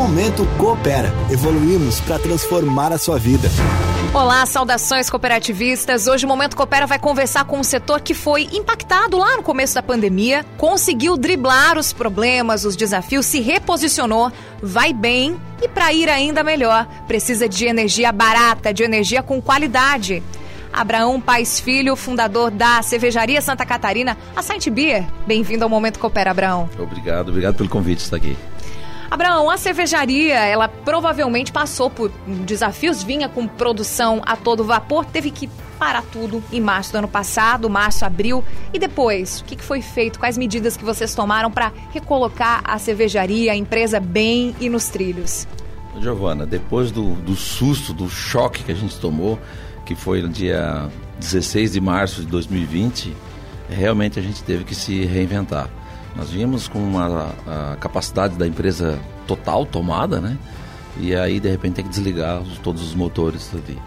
Momento Coopera. Evoluímos para transformar a sua vida. Olá, saudações cooperativistas. Hoje o Momento Coopera vai conversar com um setor que foi impactado lá no começo da pandemia, conseguiu driblar os problemas, os desafios, se reposicionou, vai bem e para ir ainda melhor, precisa de energia barata, de energia com qualidade. Abraão Pais Filho, fundador da Cervejaria Santa Catarina, a Saint Beer. Bem-vindo ao Momento Coopera, Abraão. Obrigado, obrigado pelo convite de estar aqui. Abraão, a cervejaria, ela provavelmente passou por desafios, vinha com produção a todo vapor, teve que parar tudo em março do ano passado, março, abril. E depois, o que foi feito? Quais medidas que vocês tomaram para recolocar a cervejaria, a empresa bem e nos trilhos? Giovana, depois do, do susto, do choque que a gente tomou, que foi no dia 16 de março de 2020, realmente a gente teve que se reinventar. Nós vimos com uma, a capacidade da empresa total tomada, né? E aí, de repente, tem que desligar os, todos os motores ali.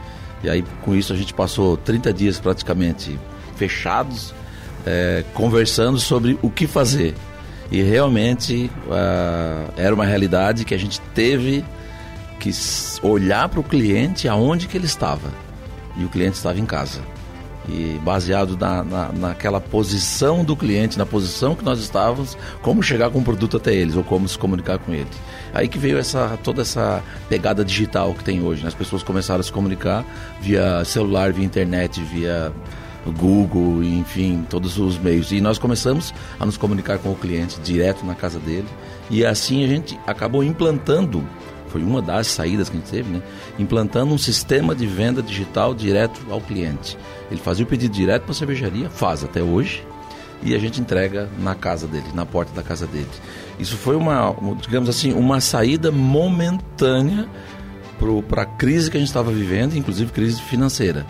E aí, com isso, a gente passou 30 dias praticamente fechados, é, conversando sobre o que fazer. E realmente uh, era uma realidade que a gente teve que olhar para o cliente aonde que ele estava. E o cliente estava em casa e baseado na, na, naquela posição do cliente, na posição que nós estávamos, como chegar com o produto até eles ou como se comunicar com eles. Aí que veio essa, toda essa pegada digital que tem hoje. Né? As pessoas começaram a se comunicar via celular, via internet, via Google, enfim, todos os meios. E nós começamos a nos comunicar com o cliente direto na casa dele. E assim a gente acabou implantando foi uma das saídas que a gente teve, né? implantando um sistema de venda digital direto ao cliente. Ele fazia o pedido direto para a cervejaria, faz até hoje, e a gente entrega na casa dele, na porta da casa dele. Isso foi uma, digamos assim, uma saída momentânea para a crise que a gente estava vivendo, inclusive crise financeira.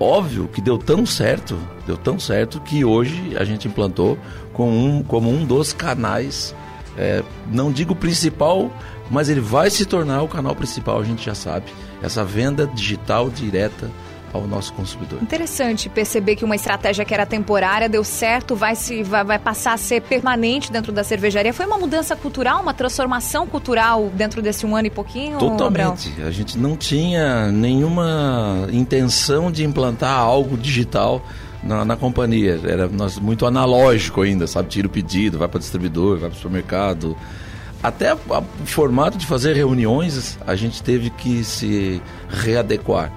Óbvio que deu tão certo, deu tão certo que hoje a gente implantou um, como um dos canais, é, não digo principal, mas ele vai se tornar o canal principal, a gente já sabe. Essa venda digital direta ao nosso consumidor. Interessante perceber que uma estratégia que era temporária deu certo, vai, se, vai, vai passar a ser permanente dentro da cervejaria. Foi uma mudança cultural, uma transformação cultural dentro desse um ano e pouquinho? Totalmente. A gente não tinha nenhuma intenção de implantar algo digital na, na, companhia. Era nós, muito analógico ainda, sabe? Tira o pedido, vai para distribuidor, vai para o supermercado. Até o formato de fazer reuniões a gente teve que se readequar.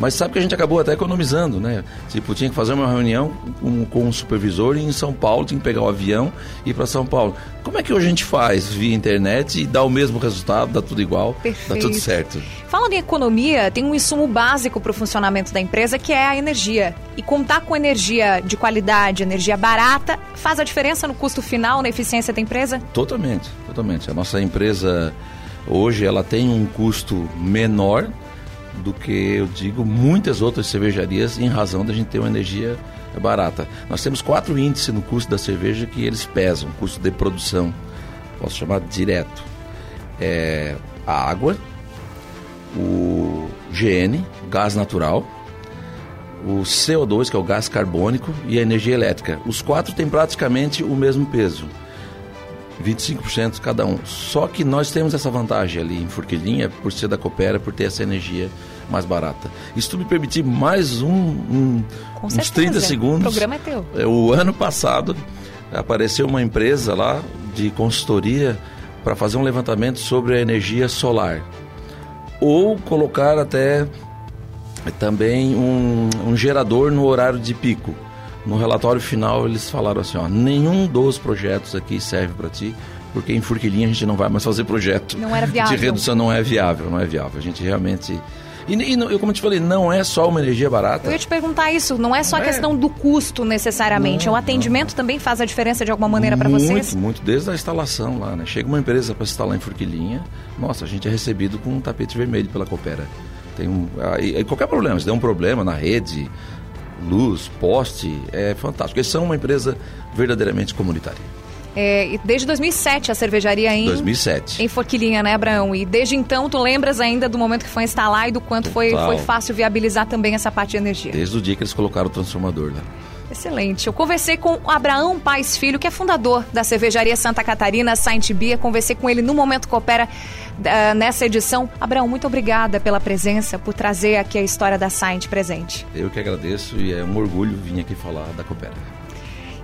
Mas sabe que a gente acabou até economizando, né? Tipo, tinha que fazer uma reunião com, com um supervisor em São Paulo, tinha que pegar o um avião e ir para São Paulo. Como é que hoje a gente faz via internet e dá o mesmo resultado, dá tudo igual, Perfeito. dá tudo certo? Falando em economia, tem um insumo básico para o funcionamento da empresa que é a energia. E contar com energia de qualidade, energia barata, faz a diferença no custo final, na eficiência da empresa? Totalmente, totalmente. A nossa empresa hoje ela tem um custo menor do que eu digo muitas outras cervejarias em razão da gente ter uma energia barata. Nós temos quatro índices no custo da cerveja que eles pesam, custo de produção, posso chamar direto. É a água, o GN, gás natural, o CO2, que é o gás carbônico, e a energia elétrica. Os quatro têm praticamente o mesmo peso. 25% cada um. Só que nós temos essa vantagem ali em Forquilinha, por ser da Coopera, por ter essa energia mais barata. Tu me permitir mais um, um uns certeza. 30 segundos. O programa é teu. É, o ano passado apareceu uma empresa lá de consultoria para fazer um levantamento sobre a energia solar. Ou colocar até também um, um gerador no horário de pico. No relatório final eles falaram assim, ó, nenhum dos projetos aqui serve para ti, porque em Furquilinha a gente não vai mais fazer projeto não era viável. de redução, não é viável, não é viável. A gente realmente e, e eu, como eu te falei, não é só uma energia barata. Eu ia te perguntar isso, não é só não a é. questão do custo necessariamente, não, o atendimento não. também faz a diferença de alguma maneira para vocês? Muito, muito, desde a instalação lá, né? Chega uma empresa para instalar em Furquilinha, nossa, a gente é recebido com um tapete vermelho pela Coopera. Tem um, aí, qualquer problema, se der um problema na rede, luz, poste, é fantástico. Eles são uma empresa verdadeiramente comunitária. É, desde 2007 a cervejaria em 2007. em Forquilinha, né, Abraão? E desde então tu lembras ainda do momento que foi instalar e do quanto foi, foi fácil viabilizar também essa parte de energia? Desde o dia que eles colocaram o transformador lá. Excelente. Eu conversei com o Abraão Pais Filho, que é fundador da cervejaria Santa Catarina Saint Bia. Conversei com ele no Momento Coopera uh, nessa edição. Abraão, muito obrigada pela presença, por trazer aqui a história da Saint presente. Eu que agradeço e é um orgulho vir aqui falar da Coopera.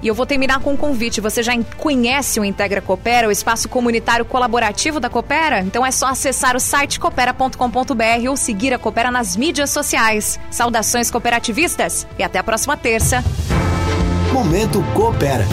E eu vou terminar com um convite. Você já conhece o Integra Coopera, o espaço comunitário colaborativo da Coopera? Então é só acessar o site coopera.com.br ou seguir a Coopera nas mídias sociais. Saudações cooperativistas e até a próxima terça. Momento Coopera.